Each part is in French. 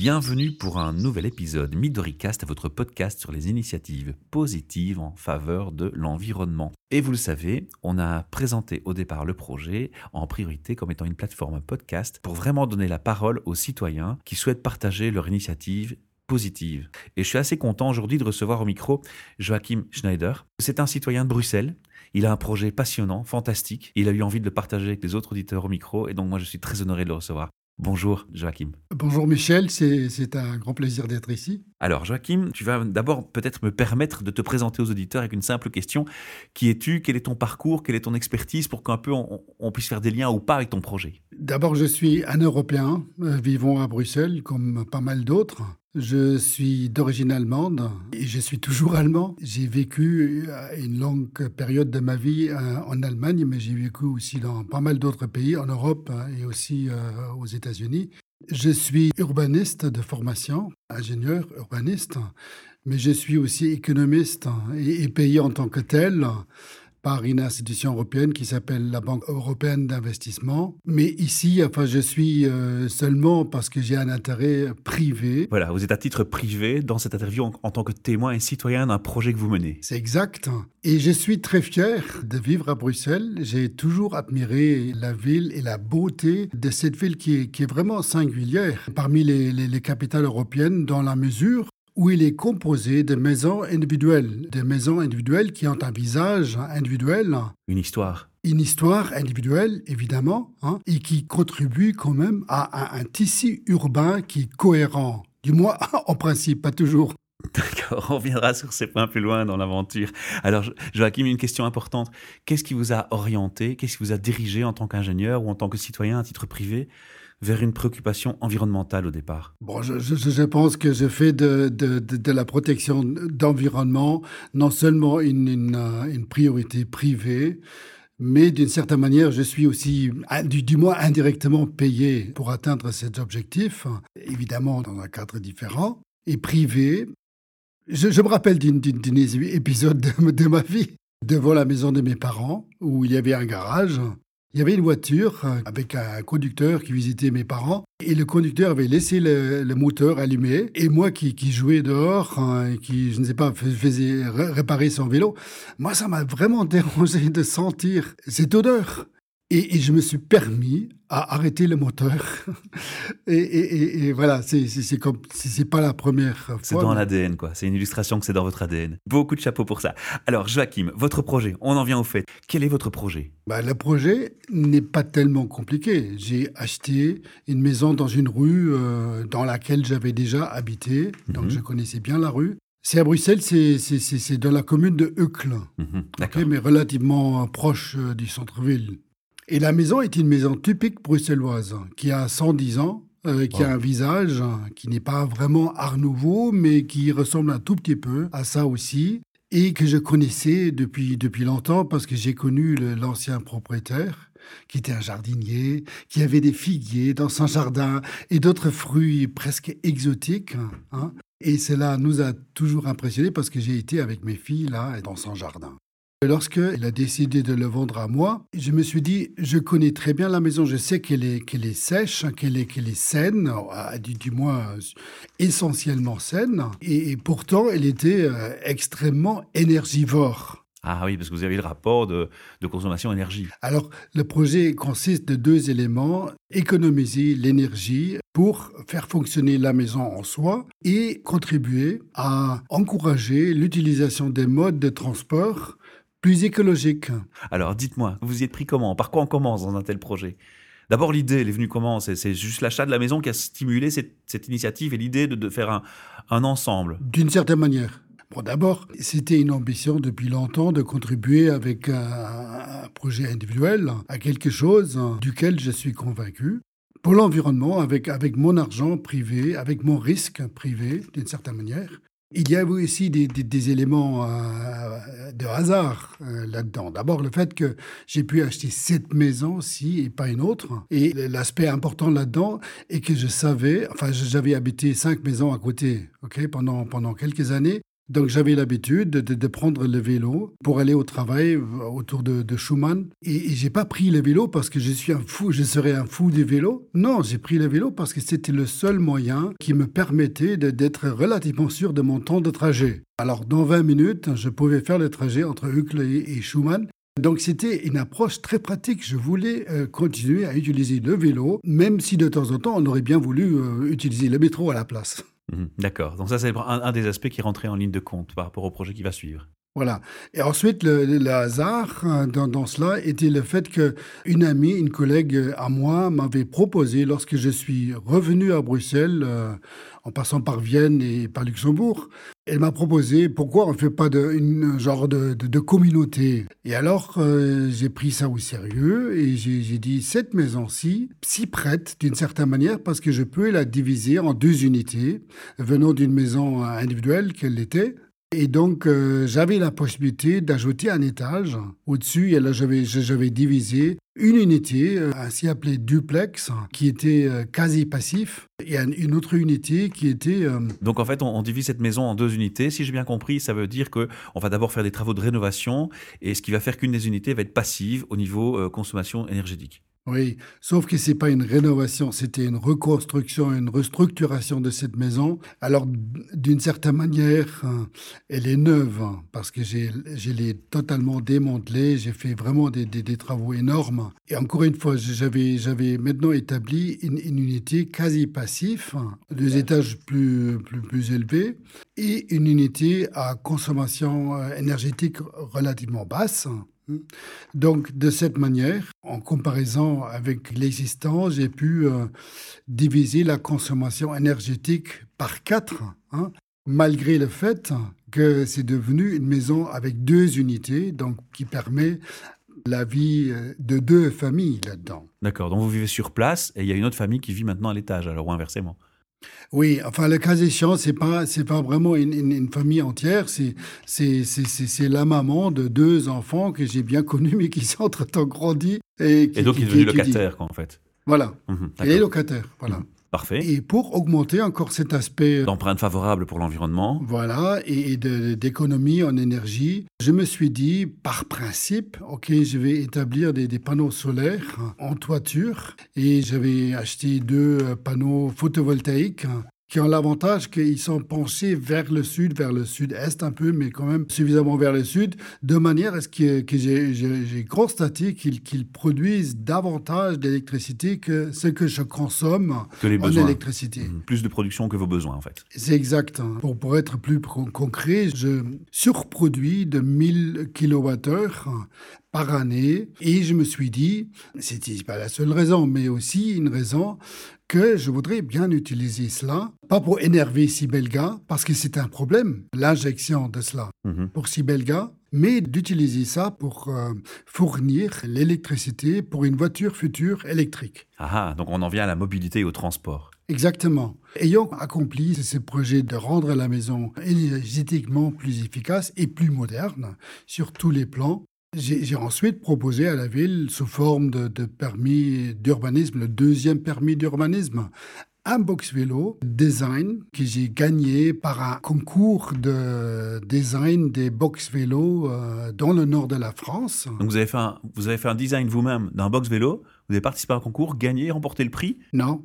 Bienvenue pour un nouvel épisode Midoricast, votre podcast sur les initiatives positives en faveur de l'environnement. Et vous le savez, on a présenté au départ le projet en priorité comme étant une plateforme podcast pour vraiment donner la parole aux citoyens qui souhaitent partager leur initiative positive. Et je suis assez content aujourd'hui de recevoir au micro Joachim Schneider. C'est un citoyen de Bruxelles. Il a un projet passionnant, fantastique. Il a eu envie de le partager avec les autres auditeurs au micro. Et donc moi, je suis très honoré de le recevoir. Bonjour Joachim. Bonjour Michel, c'est un grand plaisir d'être ici. Alors Joachim, tu vas d'abord peut-être me permettre de te présenter aux auditeurs avec une simple question. Qui es-tu? Quel est ton parcours? Quelle est ton expertise? Pour qu'un peu on, puisse faire des liens ou pas avec ton projet D'abord, je suis un Européen euh, vivant à Bruxelles comme pas mal d'autres. Je suis d'origine allemande et je suis toujours allemand. J'ai vécu euh, une longue période de ma vie euh, en Allemagne, mais j'ai vécu aussi dans pas mal d'autres pays, en Europe hein, et aussi euh, aux États-Unis. Je suis urbaniste de formation, ingénieur urbaniste, mais je suis aussi économiste et payé en tant que tel par une institution européenne qui s'appelle la Banque européenne d'investissement. Mais ici, enfin, je suis euh, seulement parce que j'ai un intérêt privé. Voilà, vous êtes à titre privé dans cette interview en, tant que témoin et citoyen d'un projet que vous menez. C'est exact. Et je suis très fier de vivre à Bruxelles. J'ai toujours admiré la ville et la beauté de cette ville qui est, qui est vraiment singulière parmi les, les, les capitales européennes dans la mesure où il est composé de maisons individuelles, des maisons individuelles qui ont un visage individuel. Une histoire. Une histoire individuelle, évidemment, hein, et qui contribue quand même à un, tissu urbain qui est cohérent. Du moins, en principe, pas toujours. D'accord, on reviendra sur ces points plus loin dans l'aventure. Alors, Joachim, une question importante. Qu'est-ce qui vous a orienté, qu'est-ce qui vous a dirigé en tant qu'ingénieur ou en tant que citoyen à titre privé vers une préoccupation environnementale au départ Bon, je, pense que je fais de, la protection d'environnement non seulement euh, une priorité privée, mais d'une certaine manière, je suis aussi, du, du, moins indirectement, payé pour atteindre cet objectif, évidemment dans un cadre différent, et privé. Je, me rappelle d'un épisode de, de ma vie devant la maison de mes parents, où il y avait un garage, il y avait une voiture euh, avec un conducteur qui visitait mes parents et le conducteur avait laissé le, moteur allumé et moi qui, jouais dehors hein, et qui, je ne sais pas, faisais réparer son vélo, moi ça m'a vraiment dérangé de sentir cette odeur. Et, je me suis permis à arrêter le moteur. et, et, voilà, c'est comme c'est pas la première fois. C'est dans l'ADN, quoi. C'est une illustration que c'est dans votre ADN. Beaucoup de chapeaux pour ça. Alors, Joachim, votre projet, on en vient au fait. Quel est votre projet? Bah, Le projet n'est pas tellement compliqué. J'ai acheté une maison dans une rue euh, dans laquelle j'avais déjà habité. Donc, mhm. je connaissais bien la rue. C'est à Bruxelles, c'est dans la commune de Uccle, mhm, mais relativement proche euh, du centre-ville. Et la maison est une maison typique bruxelloise, qui a 110 ans, euh, qui a un visage qui n'est pas vraiment art nouveau, mais qui ressemble un tout petit peu à ça aussi, et que je connaissais depuis, depuis longtemps parce que j'ai connu l'ancien propriétaire, qui était un jardinier, qui avait des figuiers dans son jardin et d'autres fruits presque exotiques. Hein. Et cela nous a toujours impressionnés parce que j'ai été avec mes filles là dans son jardin. Lorsqu'il a décidé de le vendre à moi, je me suis dit, je connais très bien la maison, je sais qu'elle est, qu'elle est sèche, qu'elle est, qu'elle est saine, du, du, moins essentiellement saine, et, pourtant elle était euh, extrêmement énergivore. Ah oui, parce que vous avez le rapport de, de consommation énergie. Alors, le projet consiste de deux éléments, économiser l'énergie pour faire fonctionner la maison en soi et contribuer à encourager l'utilisation des modes de transport plus écologique. Alors dites-moi, vous y êtes pris comment? Par quoi on commence dans un tel projet? D'abord, l'idée, elle est venue comment? C'est juste l'achat de la maison qui a stimulé cette, initiative et l'idée de, faire un, ensemble D'une certaine manière. Bon, d'abord, c'était une ambition depuis longtemps de contribuer avec un, projet individuel à quelque chose duquel je suis convaincu. Pour l'environnement, avec, avec mon argent privé, avec mon risque privé, d'une certaine manière, il y a aussi des, éléments euh, de hasard euh, là-dedans. D'abord, le fait que j'ai pu acheter cette maison-ci et pas une autre. Et l'aspect important là-dedans est que je savais, enfin, j'avais habité cinq maisons à côté, ok, pendant, pendant quelques années. Donc j'avais l'habitude de, prendre le vélo pour aller au travail euh, autour de, Schumann. Et, et j'ai pas pris le vélo parce que je suis un fou, je serais un fou du vélo. Non, j'ai pris le vélo parce que c'était le seul moyen qui me permettait d'être relativement sûr de mon temps de trajet. Alors dans 20 minutes, je pouvais faire le trajet entre Uccle et Schumann. Donc c'était une approche très pratique. Je voulais euh, continuer à utiliser le vélo, même si de temps en temps on aurait bien voulu euh, utiliser le métro à la place. Mhm. D'accord. Donc ça, c'est un, des aspects qui rentrait en ligne de compte par rapport au projet qui va suivre. Voilà. Et ensuite, le, hasard hein, dans, cela était le fait que une amie, une collègue à moi, m'avait proposé, lorsque je suis revenu à Bruxelles, euh, en passant par Vienne et par Luxembourg, elle m'a proposé pourquoi on ne fait pas de, une genre de, communauté. Et alors, euh, j'ai pris ça au sérieux et j'ai dit cette maison-ci, si prête d'une certaine manière, parce que je peux la diviser en deux unités, venant d'une maison individuelle qu'elle était, et donc, euh, j'avais la possibilité d'ajouter un étage au-dessus. Et là, j'avais divisé une unité, euh, ainsi appelée duplex, qui était euh, quasi passif, et une autre unité qui était... Donc, en fait, on, divise cette maison en deux unités. Si j'ai bien compris, ça veut dire qu'on va d'abord faire des travaux de rénovation, et ce qui va faire qu'une des unités va être passive au niveau consommation énergétique. Oui, sauf que c'est pas une rénovation, c'était une reconstruction, une restructuration de cette maison. Alors, d'une certaine manière, hein, elle est neuve hein, parce que j'ai, je l'ai totalement démantelée. J'ai fait vraiment des, des, travaux énormes. Et encore une fois, j'avais, j'avais maintenant établi une, unité quasi passif, hein, deux étages plus, plus, plus élevés et une unité à consommation euh, énergétique relativement basse. Donc, de cette manière, en comparaison avec l'existant, j'ai pu euh, diviser la consommation énergétique par quatre, hein, malgré le fait que c'est devenu une maison avec deux unités, donc qui permet la vie euh, de deux familles là-dedans. D'accord, donc vous vivez sur place et il y a une autre famille qui vit maintenant à l'étage, alors inversement oui, enfin, le cas échéant, c'est pas, c'est pas vraiment une, famille entière. C'est, c'est, c'est, la maman de deux enfants que j'ai bien connus, mais qui sont entre-temps grandis. Et, et donc, il est devenu locataire, quoi, en fait. Voilà. Mhm, il est locataire, voilà. Mhm. Parfait. Et pour augmenter encore cet aspect... Euh, D'empreinte favorable pour l'environnement. Voilà, et, d'économie en énergie, je me suis dit, par principe, OK, je vais établir des, des panneaux solaires en toiture. Et j'avais acheté deux euh, panneaux photovoltaïques qui ont l'avantage qu'ils sont penchés vers le sud, vers le sud-est un peu, mais quand même suffisamment vers le sud, de manière à ce que, que j'ai constaté qu'ils produisent davantage d'électricité que ce que je consomme que les en électricité. Mmh. Plus de production que vos besoins, en fait. C'est exact. Hein. Pour, pour être plus concret, je surproduis de 1000 kWh par année. Et je me suis dit, c'était pas la seule raison, mais aussi une raison que je voudrais bien utiliser cela, pas pour énerver Sibelga, parce que c'est un problème, l'injection de cela mhm. pour Sibelga, mais d'utiliser ça pour euh, fournir l'électricité pour une voiture future électrique. Ah, donc on en vient à la mobilité et au transport. Exactement. Ayant accompli ce projet de rendre la maison énergétiquement plus efficace et plus moderne sur tous les plans, j'ai ensuite proposé à la ville, sous forme de, permis d'urbanisme, le deuxième permis d'urbanisme, un box vélo design que j'ai gagné par un concours de design des box vélos euh, dans le nord de la France. Donc vous avez fait un, vous avez fait un design vous-même d'un box vélo, vous avez participé à un concours, gagné, remporté le prix. Non,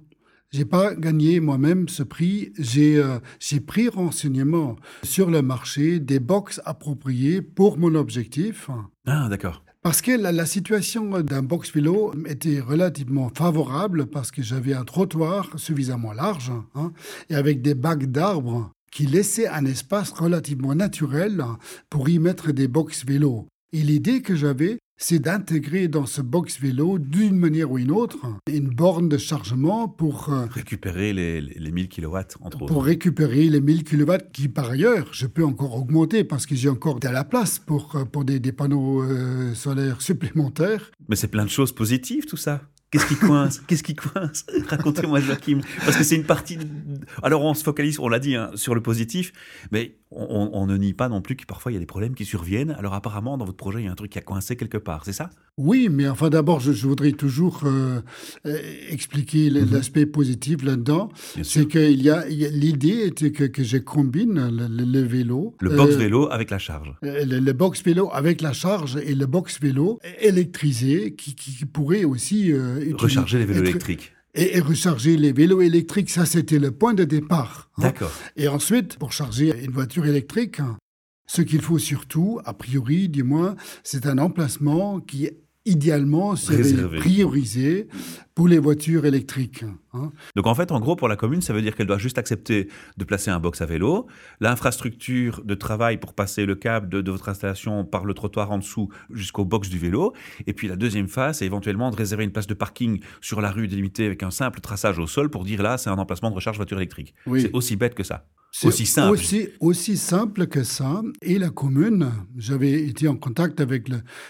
j'ai pas gagné moi-même ce prix. J'ai euh, pris renseignement sur le marché des box appropriées pour mon objectif. Ah, d'accord. Parce que la, situation d'un box vélo était relativement favorable parce que j'avais un trottoir suffisamment large hein, et avec des bacs d'arbres qui laissaient un espace relativement naturel pour y mettre des box vélos. Et l'idée que j'avais, c'est d'intégrer dans ce box vélo, d'une manière ou une autre, une borne de chargement pour... Euh, récupérer les, les, 1000 kW, entre autres. Pour récupérer les 1000 kW qui, par ailleurs, je peux encore augmenter parce que j'ai encore de la place pour, euh, pour des, des panneaux euh, solaires supplémentaires. Mais c'est plein de choses positives, tout ça. Qu'est-ce qui coince? Qu'est-ce qui coince? Racontez-moi, Joachim. Parce que c'est une partie. Alors, on se focalise, on l'a dit, hein, sur le positif, mais on, ne nie pas non plus que parfois il y a des problèmes qui surviennent. Alors, apparemment, dans votre projet, il y a un truc qui a coincé quelque part, c'est ça? Oui, mais enfin, d'abord, je, voudrais toujours euh, euh, expliquer mhm. l'aspect positif là-dedans. C'est qu'il y a, l'idée était que, que, je combine le, vélo. Le box euh, vélo avec la charge. Le, box vélo avec la charge et le box vélo électrisé qui, qui pourrait aussi recharger les vélos électriques. Et, recharger les vélos électriques, ça c'était le point de départ. Hein. D'accord. Et ensuite, pour charger une voiture électrique, ce qu'il faut surtout, a priori du moins, c'est un emplacement qui idéalement serait priorisé pour les voitures électriques. Hein. Donc en fait, en gros, pour la commune, ça veut dire qu'elle doit juste accepter de placer un box à vélo, l'infrastructure de travail pour passer le câble de, votre installation par le trottoir en dessous jusqu'au box du vélo, et puis la deuxième phase, c'est éventuellement de réserver une place de parking sur la rue délimitée avec un simple traçage au sol pour dire là, c'est un emplacement de recharge voiture électrique. C'est aussi bête que ça. C'est aussi simple. Aussi, simple que ça. Et la commune, j'avais été en contact avec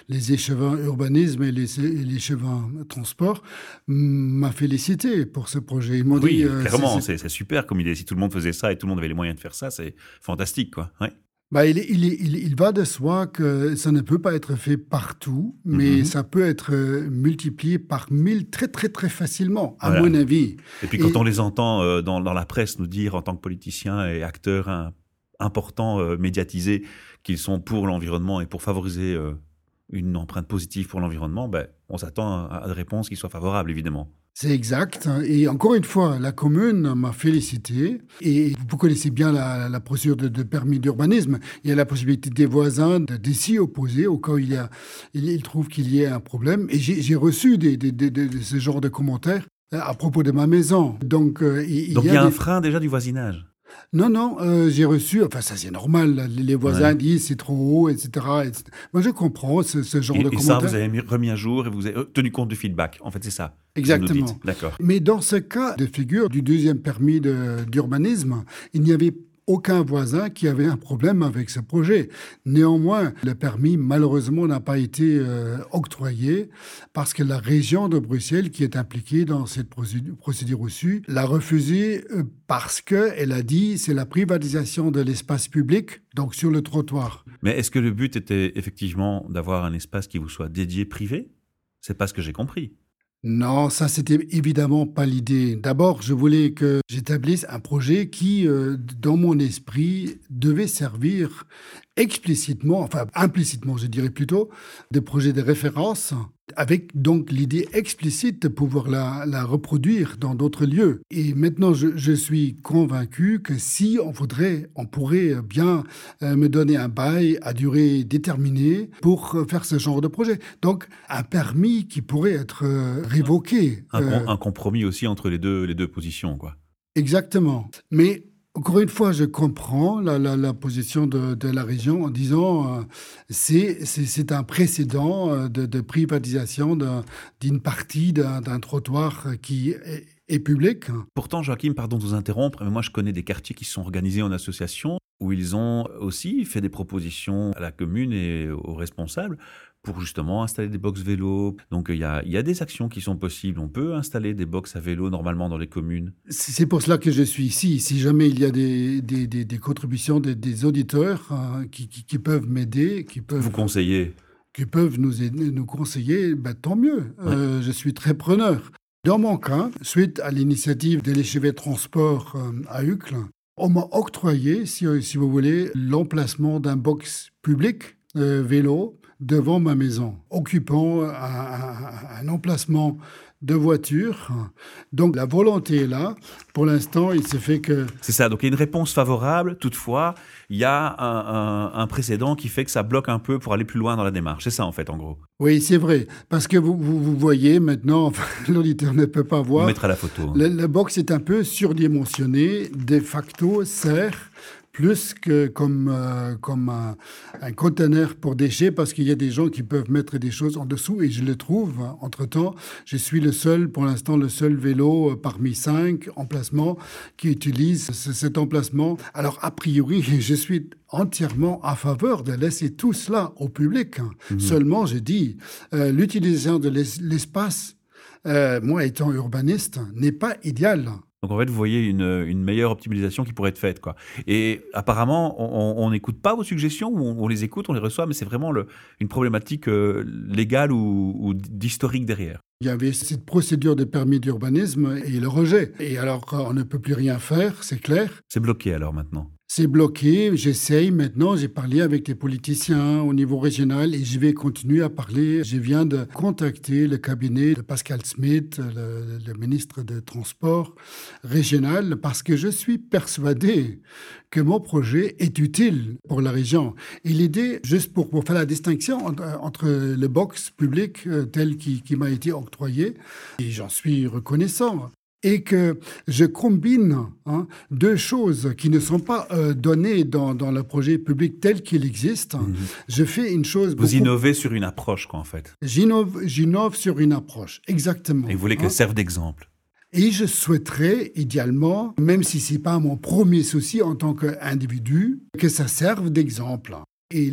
les échevins urbanisme et les, échevins transport, m'a félicité pour ce projet. Ils oui, dit, euh, clairement, c'est super comme idée. Si tout le monde faisait ça et tout le monde avait les moyens de faire ça, c'est fantastique, quoi. Ouais. Bah, il, il, il, va de soi que ça ne peut pas être fait partout, mais mhm. ça peut être euh, multiplié par mille très très très facilement, à mon avis. Et puis quand on les entend euh, dans, dans, la presse nous dire en tant que politiciens et acteurs importants, euh, médiatisés, qu'ils sont pour l'environnement et pour favoriser une empreinte positive pour l'environnement, ben, on s'attend à, à des réponses qui soient favorables, évidemment. C'est exact. Et encore une fois, la commune m'a félicité. Et vous connaissez bien la, procédure de, permis d'urbanisme. Il y a la possibilité des voisins de, s'y opposer au cas où il, y a, il, trouve qu'il y ait un problème. Et j'ai reçu des, de ce genre de commentaires à propos de ma maison. Donc, euh, il, Donc, y a, un frein déjà du voisinage non, non, euh, j'ai reçu, enfin ça c'est normal, les voisins disent c'est trop haut, etc., Moi je comprends ce, genre de commentaires. Et ça, vous avez remis à jour et vous avez tenu compte du feedback, en fait c'est ça. Exactement. D'accord. Mais dans ce cas de figure du deuxième permis d'urbanisme, il n'y avait aucun voisin qui avait un problème avec ce projet. Néanmoins, le permis, malheureusement, n'a pas été euh, octroyé parce que la région de Bruxelles, qui est impliquée dans cette procédure, reçue, l'a refusé euh, parce qu'elle a dit c'est la privatisation de l'espace public, donc sur le trottoir. Mais est-ce que le but était effectivement d'avoir un espace qui vous soit dédié privé? C'est pas ce que j'ai compris. Non, ça c'était évidemment pas l'idée. D'abord, je voulais que j'établisse un projet qui, euh, dans mon esprit, devait servir explicitement, enfin implicitement je dirais plutôt, des projets de référence, avec donc l'idée explicite de pouvoir la, reproduire dans d'autres lieux. Et maintenant je, suis convaincu que si on voudrait, on pourrait bien euh, me donner un bail à durée déterminée pour faire ce genre de projet. Donc un permis qui pourrait être euh, révoqué. Un, euh, un, compromis aussi entre les deux, les deux positions, quoi. Exactement. Mais encore une fois, je comprends la, position de, la région en disant euh, c'est un précédent euh, de, de privatisation d'une partie d'un trottoir qui est, est, public. Pourtant, Joachim, pardon de vous interrompre, mais moi je connais des quartiers qui sont organisés en association où ils ont aussi fait des propositions à la commune et aux responsables pour justement installer des box vélo. Donc il y a, y a, des actions qui sont possibles. On peut installer des box à vélo normalement dans les communes. C'est pour cela que je suis ici. Si jamais il y a des, des, des, contributions des, auditeurs hein, qui, qui, peuvent m'aider, qui peuvent... Vous conseiller Qui peuvent nous, aider, nous conseiller, ben, tant mieux. Euh, je suis très preneur. Dans mon cas, suite à l'initiative de l'échevet transport euh, à Uccle, on m'a octroyé, si, si, vous voulez, l'emplacement d'un box public euh, vélo devant ma maison, occupant un, emplacement de voiture. Donc la volonté est là. Pour l'instant, il se fait que... C'est ça, donc il y a une réponse favorable. Toutefois, il y a un, précédent qui fait que ça bloque un peu pour aller plus loin dans la démarche. C'est ça, en fait, en gros. Oui, c'est vrai. Parce que vous, vous, voyez maintenant, l'auditeur ne peut pas voir. On mettra la photo. Le, le box est un peu surdimensionné. De facto, sert plus que comme, euh, comme un, un, conteneur pour déchets, parce qu'il y a des gens qui peuvent mettre des choses en dessous, et je le trouve. Entre-temps, je suis le seul, pour l'instant, le seul vélo euh, parmi cinq emplacements qui utilise cet emplacement. Alors, a priori, je suis entièrement à faveur de laisser tout cela au public. Mhm. Seulement, je dis, euh, l'utilisation de l'espace euh, moi étant urbaniste, n'est pas idéal. Donc en fait, vous voyez une, une, meilleure optimisation qui pourrait être faite. Quoi. Et apparemment, on n'écoute pas vos suggestions, ou on, les écoute, on les reçoit, mais c'est vraiment le, une problématique euh, légale ou, ou d'historique derrière. Il y avait cette procédure de permis d'urbanisme et le rejet. Et alors, on ne peut plus rien faire, c'est clair. C'est bloqué alors maintenant c'est bloqué. J'essaye maintenant. J'ai parlé avec des politiciens au niveau régional et je vais continuer à parler. Je viens de contacter le cabinet de Pascal Smith, le, ministre de Transport régional, parce que je suis persuadé que mon projet est utile pour la région. Et l'idée, juste pour, faire la distinction entre, le box public euh, tel qui, qui m'a été octroyé, et j'en suis reconnaissant, et que je combine hein, deux choses qui ne sont pas euh, données dans, dans, le projet public tel qu'il existe. Mhm. Je fais une chose. Vous innovez sur une approche, quoi, en fait. J'innove sur une approche, exactement. Et vous voulez qu'elle hein. serve d'exemple. Et je souhaiterais, idéalement, même si ce n'est pas mon premier souci en tant qu'individu, que ça serve d'exemple. Et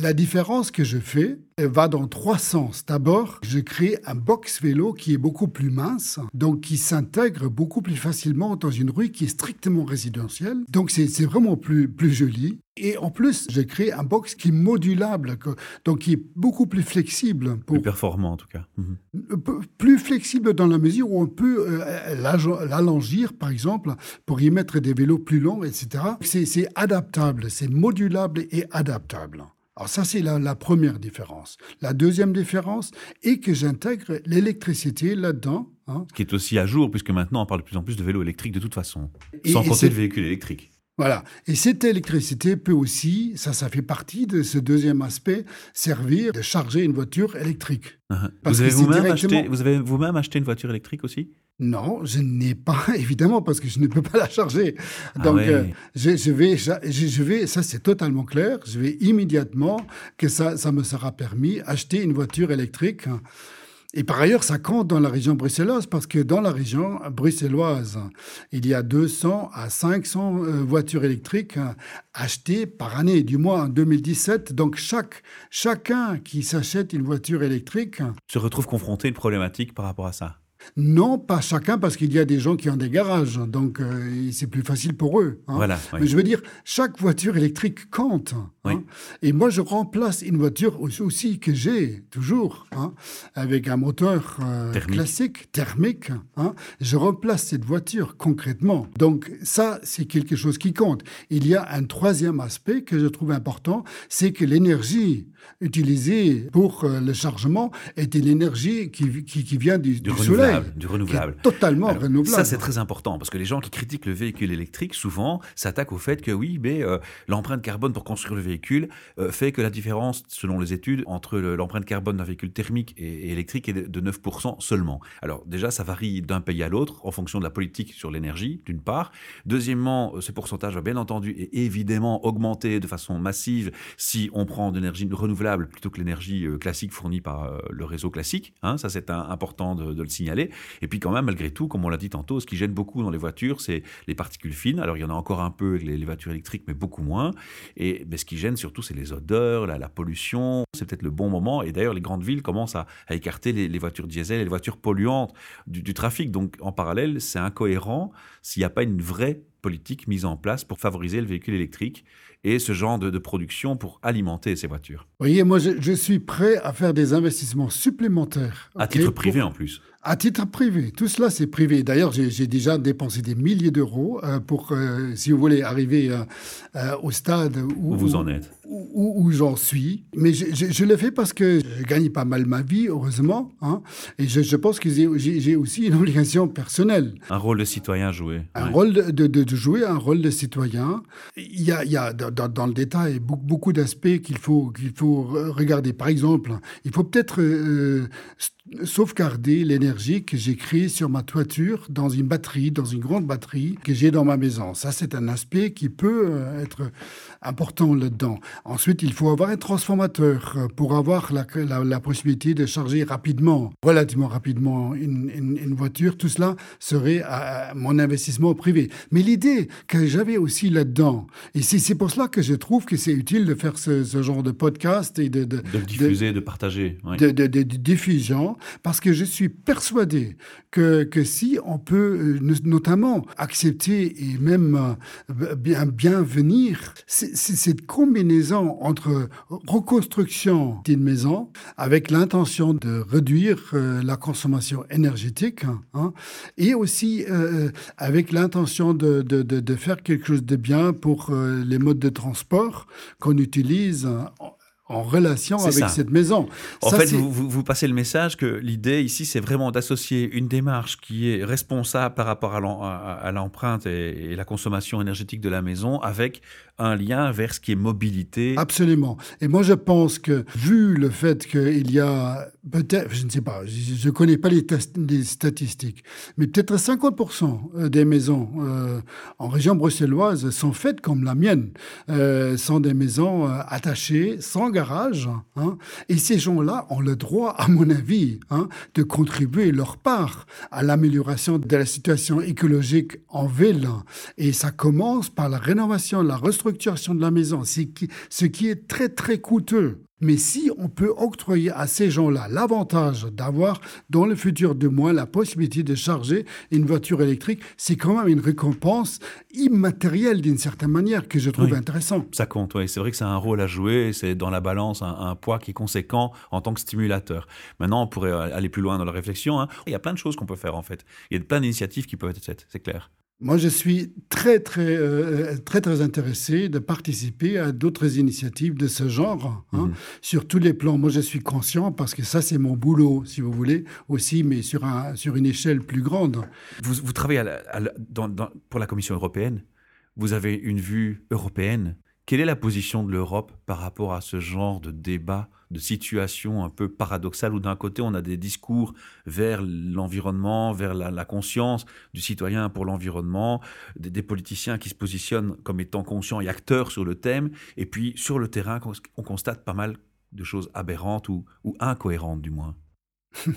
la différence que je fais va dans trois sens. D'abord, je crée un box vélo qui est beaucoup plus mince, donc qui s'intègre beaucoup plus facilement dans une rue qui est strictement résidentielle. Donc c'est vraiment plus, plus joli. Et en plus, j'ai créé un box qui est modulable, donc qui est beaucoup plus flexible. Pour, plus performant en tout cas. Mhm. Plus flexible dans la mesure où on peut euh, l'allongir, par exemple, pour y mettre des vélos plus longs, etc. C'est adaptable, c'est modulable et adaptable. Alors ça, c'est la, première différence. La deuxième différence est que j'intègre l'électricité là-dedans. Hein. Qui est aussi à jour, puisque maintenant on parle de plus en plus de vélos électriques de toute façon, sans compter de véhicules électriques. Voilà. Et cette électricité peut aussi, ça, ça fait partie de ce deuxième aspect, servir de charger une voiture électrique. Uh-huh. vous, avez vous, acheté, vous avez vous-même acheté une voiture électrique aussi? Non, je n'ai pas, évidemment, parce que je ne peux pas la charger. Ah Donc, euh, je, vais, je, vais, ça c'est totalement clair, je vais immédiatement, que ça, ça me sera permis, acheter une voiture électrique. Et par ailleurs, ça compte dans la région bruxelloise parce que dans la région bruxelloise, il y a 200 à 500 euh, voitures électriques hein, achetées par année, du moins en 2017. Donc chaque, chacun qui s'achète une voiture électrique se retrouve confronté à une problématique par rapport à ça. Non, pas chacun, parce qu'il y a des gens qui ont des garages, donc euh, c'est plus facile pour eux. Hein. Voilà, Mais je veux dire, chaque voiture électrique compte. Hein. Et moi, je remplace une voiture aussi que j'ai toujours, hein, avec un moteur euh, classique, thermique. Je remplace cette voiture concrètement. Donc ça, c'est quelque chose qui compte. Il y a un troisième aspect que je trouve important, c'est que l'énergie utilisée pour euh, le chargement est une énergie qui, qui, vient du, du, soleil. Du renouvelable. Totalement renouvelable. Ça, c'est très important parce que les gens qui critiquent le véhicule électrique, souvent, s'attaquent au fait que oui, mais euh, l'empreinte carbone pour construire le véhicule euh, fait que la différence, selon les études, entre l'empreinte carbone d'un véhicule thermique et, électrique est de, 9% seulement. Alors déjà, ça varie d'un pays à l'autre en fonction de la politique sur l'énergie, d'une part. Deuxièmement, ce pourcentage va bien entendu et évidemment augmenter de façon massive si on prend de l'énergie renouvelable plutôt que l'énergie classique fournie par le réseau classique. Hein, ça, c'est important de, de le signaler. Et puis quand même, malgré tout, comme on l'a dit tantôt, ce qui gêne beaucoup dans les voitures, c'est les particules fines. Alors il y en a encore un peu avec les, voitures électriques, mais beaucoup moins. Et ce qui gêne surtout, c'est les odeurs, la, pollution. C'est peut-être le bon moment. Et d'ailleurs, les grandes villes commencent à, écarter les, voitures diesel et les voitures polluantes du, du trafic. Donc en parallèle, c'est incohérent s'il n'y a pas une vraie politique mise en place pour favoriser le véhicule électrique et ce genre de, production pour alimenter ces voitures. Vous voyez, moi, je, suis prêt à faire des investissements supplémentaires. À titre privé en plus. À titre privé. Tout cela, c'est privé. D'ailleurs, j'ai déjà dépensé des milliers d'euros euh, pour, euh, si vous voulez, arriver euh, au stade où, vous en êtes. Où, j'en suis. Mais je, le fais parce que je gagne pas mal ma vie, heureusement. Hein, et je, pense que j'ai aussi une obligation personnelle. Un rôle de citoyen à jouer. Un rôle de, de, jouer, un rôle de citoyen. Il y a, il y a dans, le détail beaucoup, beaucoup d'aspects qu'il faut, qu'il faut regarder. Par exemple, il faut peut-être sauvegarder l'énergie que créée sur ma toiture dans une batterie, dans une grande batterie que j'ai dans ma maison. Ça, c'est un aspect qui peut euh, être important là-dedans. Ensuite, il faut avoir un transformateur pour avoir la, la, possibilité de charger rapidement, relativement rapidement, une, une, voiture. Tout cela serait à mon investissement privé. Mais l'idée que j'avais aussi là-dedans, et c'est pour cela que je trouve que c'est utile de faire ce, ce, genre de podcast et de... De, de diffuser, de, partager. De, de, diffusion, parce que je suis persuadé que, que si on peut euh, notamment accepter et même euh, bien, bien venir, cette combinaison entre reconstruction d'une maison avec l'intention de réduire euh, la consommation énergétique hein, et aussi avec l'intention de, de, de, faire quelque chose de bien pour les modes de transport qu'on utilise en relation avec cette maison. En fait, vous, vous, passez le message que l'idée ici, c'est vraiment d'associer une démarche qui est responsable par rapport à l'empreinte et, la consommation énergétique de la maison avec un lien vers ce qui est mobilité. Absolument. Et moi, je pense que, vu le fait qu'il y a peut-être, je ne sais pas, je ne connais pas les, les, statistiques, mais peut-être 50% euh, des maisons euh, en région bruxelloise sont faites comme la mienne, euh, sont des maisons euh, attachées, sans Hein, et ces gens-là ont le droit, à mon avis, hein, de contribuer leur part à l'amélioration de la situation écologique en ville. Et ça commence par la rénovation, la restructuration de la maison, ce qui est très très coûteux. Mais si on peut octroyer à ces gens-là l'avantage d'avoir dans le futur de moins la possibilité de charger une voiture électrique, c'est quand même une récompense immatérielle d'une certaine manière que je trouve intéressant. Ça compte, oui. C'est vrai que c'est un rôle à jouer, c'est dans la balance un, poids qui est conséquent en tant que stimulateur. Maintenant, on pourrait aller plus loin dans la réflexion. Hein. Il y a plein de choses qu'on peut faire en fait. Il y a plein d'initiatives qui peuvent être faites, c'est clair. Moi, je suis très, très, euh, très, très intéressé de participer à d'autres initiatives de ce genre, hein, mhm. sur tous les plans. Moi, je suis conscient, parce que ça, c'est mon boulot, si vous voulez, aussi, mais sur, un, sur une échelle plus grande. Vous, vous travaillez dans, pour la Commission européenne. Vous avez une vue européenne. Quelle est la position de l'Europe par rapport à ce genre de débat, de situation un peu paradoxale où d'un côté on a des discours vers l'environnement, vers la, conscience du citoyen pour l'environnement, des, politiciens qui se positionnent comme étant conscients et acteurs sur le thème, et puis sur le terrain on constate pas mal de choses aberrantes ou, incohérentes du moins.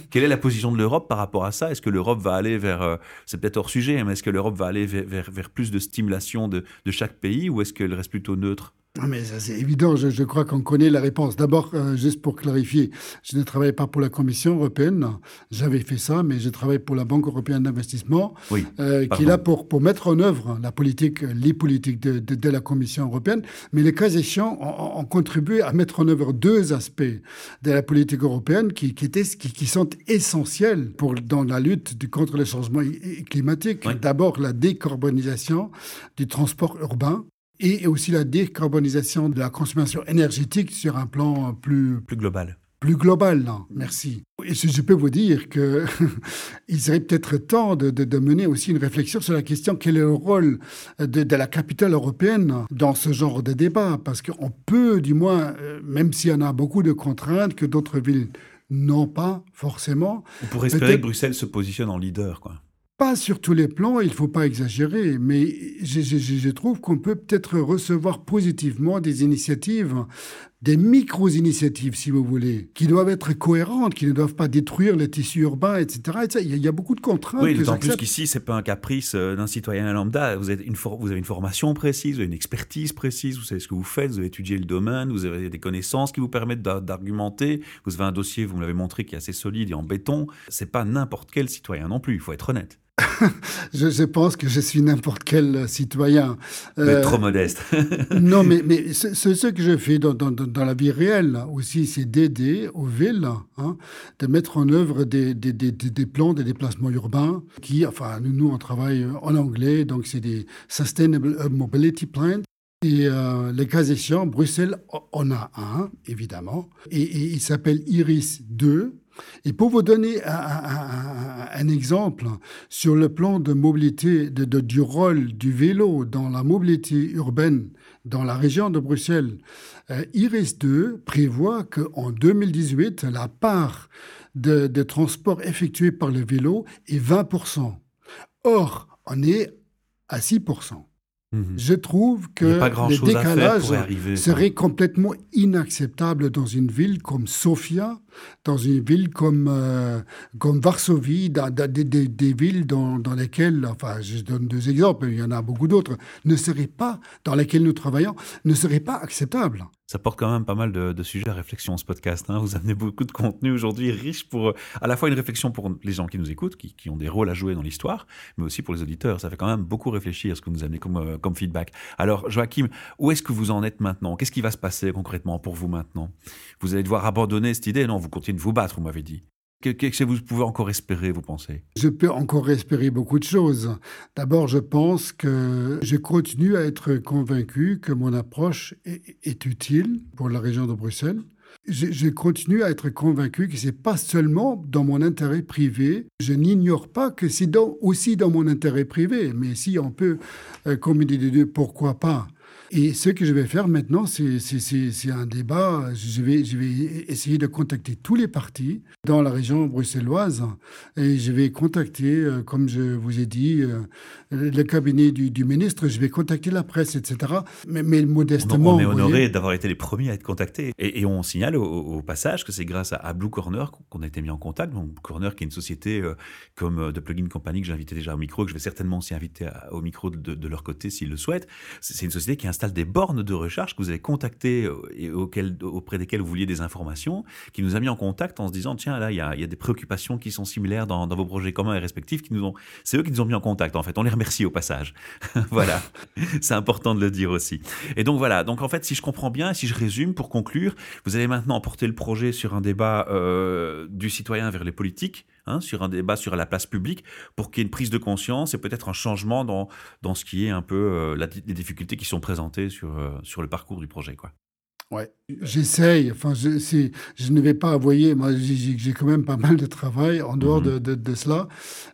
Quelle est la position de l'Europe par rapport à ça? Est-ce que l'Europe va aller vers, euh, c'est peut-être hors sujet, mais est-ce que l'Europe va aller vers, vers, plus de stimulation de, de chaque pays ou est-ce qu'elle reste plutôt neutre? Ah, mais c'est évident, je, je crois qu'on connaît la réponse. D'abord, euh, juste pour clarifier, je ne travaille pas pour la Commission européenne, j'avais fait ça, mais je travaille pour la Banque européenne d'investissement, oui, euh, qui est là pour, pour mettre en œuvre la politique, les politiques de, de, de la Commission européenne. Mais les cas échéants ont, ont, contribué à mettre en œuvre deux aspects de la politique européenne qui, qui, étaient, qui, qui sont essentiels pour, dans la lutte du, contre le changement climatique. D'abord, la décarbonisation du transport urbain et aussi la décarbonisation de la consommation énergétique sur un plan plus... Plus global. Plus global, non, merci. Et je peux vous dire qu'il serait peut-être temps de, de, mener aussi une réflexion sur la question quel est le rôle de, de la capitale européenne dans ce genre de débat, parce qu'on peut, du moins, euh, même s'il y en a beaucoup de contraintes que d'autres villes n'ont pas forcément. On pourrait espérer que Bruxelles se positionne en leader, quoi. Pas sur tous les plans, il ne faut pas exagérer, mais je, je trouve qu'on peut peut-être recevoir positivement des initiatives des micro-initiatives, si vous voulez, qui doivent être cohérentes, qui ne doivent pas détruire les tissus urbains, etc. Il, y a, beaucoup de contraintes. Oui, d'autant plus qu'ici, c'est pas un caprice euh, d'un citoyen lambda. Vous avez, une vous avez une formation précise, vous avez une expertise précise, vous savez ce que vous faites, vous avez étudié le domaine, vous avez des connaissances qui vous permettent d'argumenter. Vous avez un dossier, vous me l'avez montré, qui est assez solide et en béton. C'est pas n'importe quel citoyen non plus, il faut être honnête. je, pense que je suis n'importe quel citoyen. Euh, trop modeste. non, mais, mais ce, ce, que je fais dans, dans, dans la vie réelle aussi, c'est d'aider aux villes, hein, de mettre en œuvre des, des, des, des, plans de déplacement urbain qui, enfin, nous, nous on travaille en anglais, donc c'est des Sustainable Mobility Plans. Et euh, les cas échéants, Bruxelles en a un, évidemment, et, et il s'appelle Iris 2. Et pour vous donner un, exemple sur le plan de mobilité, de, du rôle du vélo dans la mobilité urbaine dans la région de Bruxelles, euh, IRIS 2 prévoit qu'en 2018, la part de, de transport effectué par le vélo est 20%. Or, on est à 6%. Mhm. Je trouve que le décalage serait complètement inacceptable dans une ville comme Sofia, dans une ville comme, euh, comme Varsovie, dans, des, villes dans, dans, lesquelles, enfin, je donne deux exemples, il y en a beaucoup d'autres, ne serait pas, dans lesquelles nous travaillons, ne serait pas acceptable. Ça porte quand même pas mal de, sujets à réflexion, ce podcast. Hein. Vous amenez beaucoup de contenu aujourd'hui riche pour euh, à la fois une réflexion pour les gens qui nous écoutent, qui, qui ont des rôles à jouer dans l'histoire, mais aussi pour les auditeurs. Ça fait quand même beaucoup réfléchir ce que vous amenez comme, euh, comme feedback. Alors, Joachim, où est-ce que vous en êtes maintenant? Qu'est-ce qui va se passer concrètement pour vous maintenant? Vous allez devoir abandonner cette idée Non, vous continuez de vous battre, vous m'avez dit. Qu'est-ce que vous pouvez encore espérer, vous pensez? Je peux encore espérer beaucoup de choses. D'abord, je pense que je continue à être convaincu que mon approche est, utile pour la région de Bruxelles. Je, continue à être convaincu que c'est pas seulement dans mon intérêt privé. Je n'ignore pas que c'est aussi dans mon intérêt privé. Mais si on peut euh, combiner les deux, pourquoi pas? Et ce que je vais faire maintenant, c'est un débat. Je vais, je vais essayer de contacter tous les partis dans la région bruxelloise et je vais contacter, euh, comme je vous ai dit, euh, le cabinet du, ministre, je vais contacter la presse, etc. Mais, mais modestement. On est honoré d'avoir été les premiers à être contactés. Et, on signale au, passage que c'est grâce à, Blue Corner qu'on a été mis en contact. Blue Corner, qui est une société euh, comme de Plugin Company que j'ai invité déjà au micro, que je vais certainement aussi inviter au micro de, de leur côté s'ils le souhaitent. C'est une société qui des bornes de recherche que vous avez contactées euh, et auprès desquelles vous vouliez des informations, qui nous a mis en contact en se disant tiens là il y a, des préoccupations qui sont similaires dans, vos projets communs et respectifs qui nous ont c'est eux qui nous ont mis en contact en fait. On les remercie au passage. Voilà. C'est important de le dire aussi. Et donc voilà. Donc en fait si je comprends bien si je résume pour conclure vous allez maintenant emporter le projet sur un débat euh, du citoyen vers les politiques Hein, sur un débat sur la place publique pour qu'il y ait une prise de conscience et peut-être un changement dans, dans ce qui est un peu euh, les difficultés qui sont présentées sur, euh, sur le parcours du projet. Quoi. Ouais, j'essaye. Enfin, je, je ne vais pas avouer. Moi, j'ai quand même pas mal de travail en dehors mhm. de, de, cela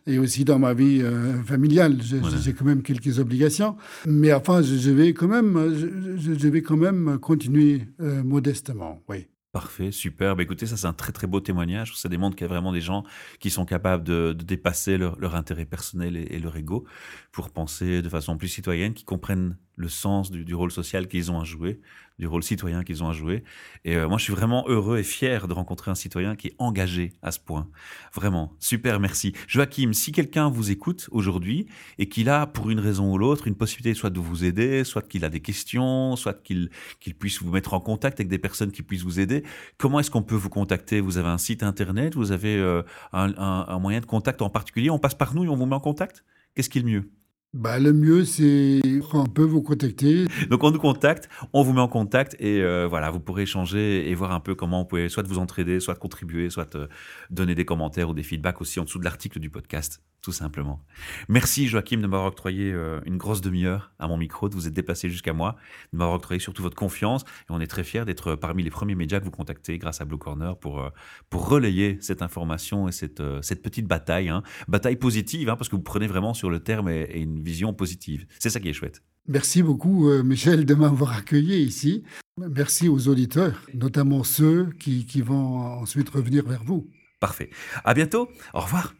et aussi dans ma vie euh, familiale. J'ai quand même quelques obligations, mais enfin, je, vais quand même, je, vais quand même continuer modestement. Oui. Parfait, super. Écoutez, ça c'est un très très beau témoignage. Ça démontre qu'il y a vraiment des gens qui sont capables de, dépasser leur, intérêt personnel et, leur ego pour penser de façon plus citoyenne, qui comprennent le sens du, rôle social qu'ils ont à jouer, du rôle citoyen qu'ils ont à jouer. Et euh, moi, je suis vraiment heureux et fier de rencontrer un citoyen qui est engagé à ce point. Vraiment, super, merci. Joachim, si quelqu'un vous écoute aujourd'hui et qu'il a, pour une raison ou l'autre, une possibilité soit de vous aider, soit qu'il a des questions, soit qu'il puisse vous mettre en contact avec des personnes qui puissent vous aider, comment est-ce qu'on peut vous contacter? Vous avez un site internet? Vous avez euh, un, un moyen de contact en particulier? On passe par nous et on vous met en contact? Qu'est-ce qui est le mieux? Bah, le mieux, c'est on peut vous contacter. Donc on nous contacte, on vous met en contact et euh, voilà, vous pourrez échanger et voir un peu comment on peut soit vous entraider, soit contribuer, soit euh, donner des commentaires ou des feedbacks aussi en dessous de l'article du podcast, tout simplement. Merci Joachim de m'avoir octroyé euh, une grosse demi-heure à mon micro, de vous être déplacé jusqu'à moi, de m'avoir octroyé surtout votre confiance et on est très fiers d'être parmi les premiers médias que vous contactez grâce à Blue Corner pour, pour relayer cette information et cette, cette petite bataille, hein. bataille positive, hein, parce que vous prenez vraiment sur le terme et, et une vision positive. C'est ça qui est chouette. Merci beaucoup, euh, Michel, de m'avoir accueilli ici. Merci aux auditeurs, notamment ceux qui, qui vont ensuite revenir vers vous. Parfait. À bientôt. Au revoir.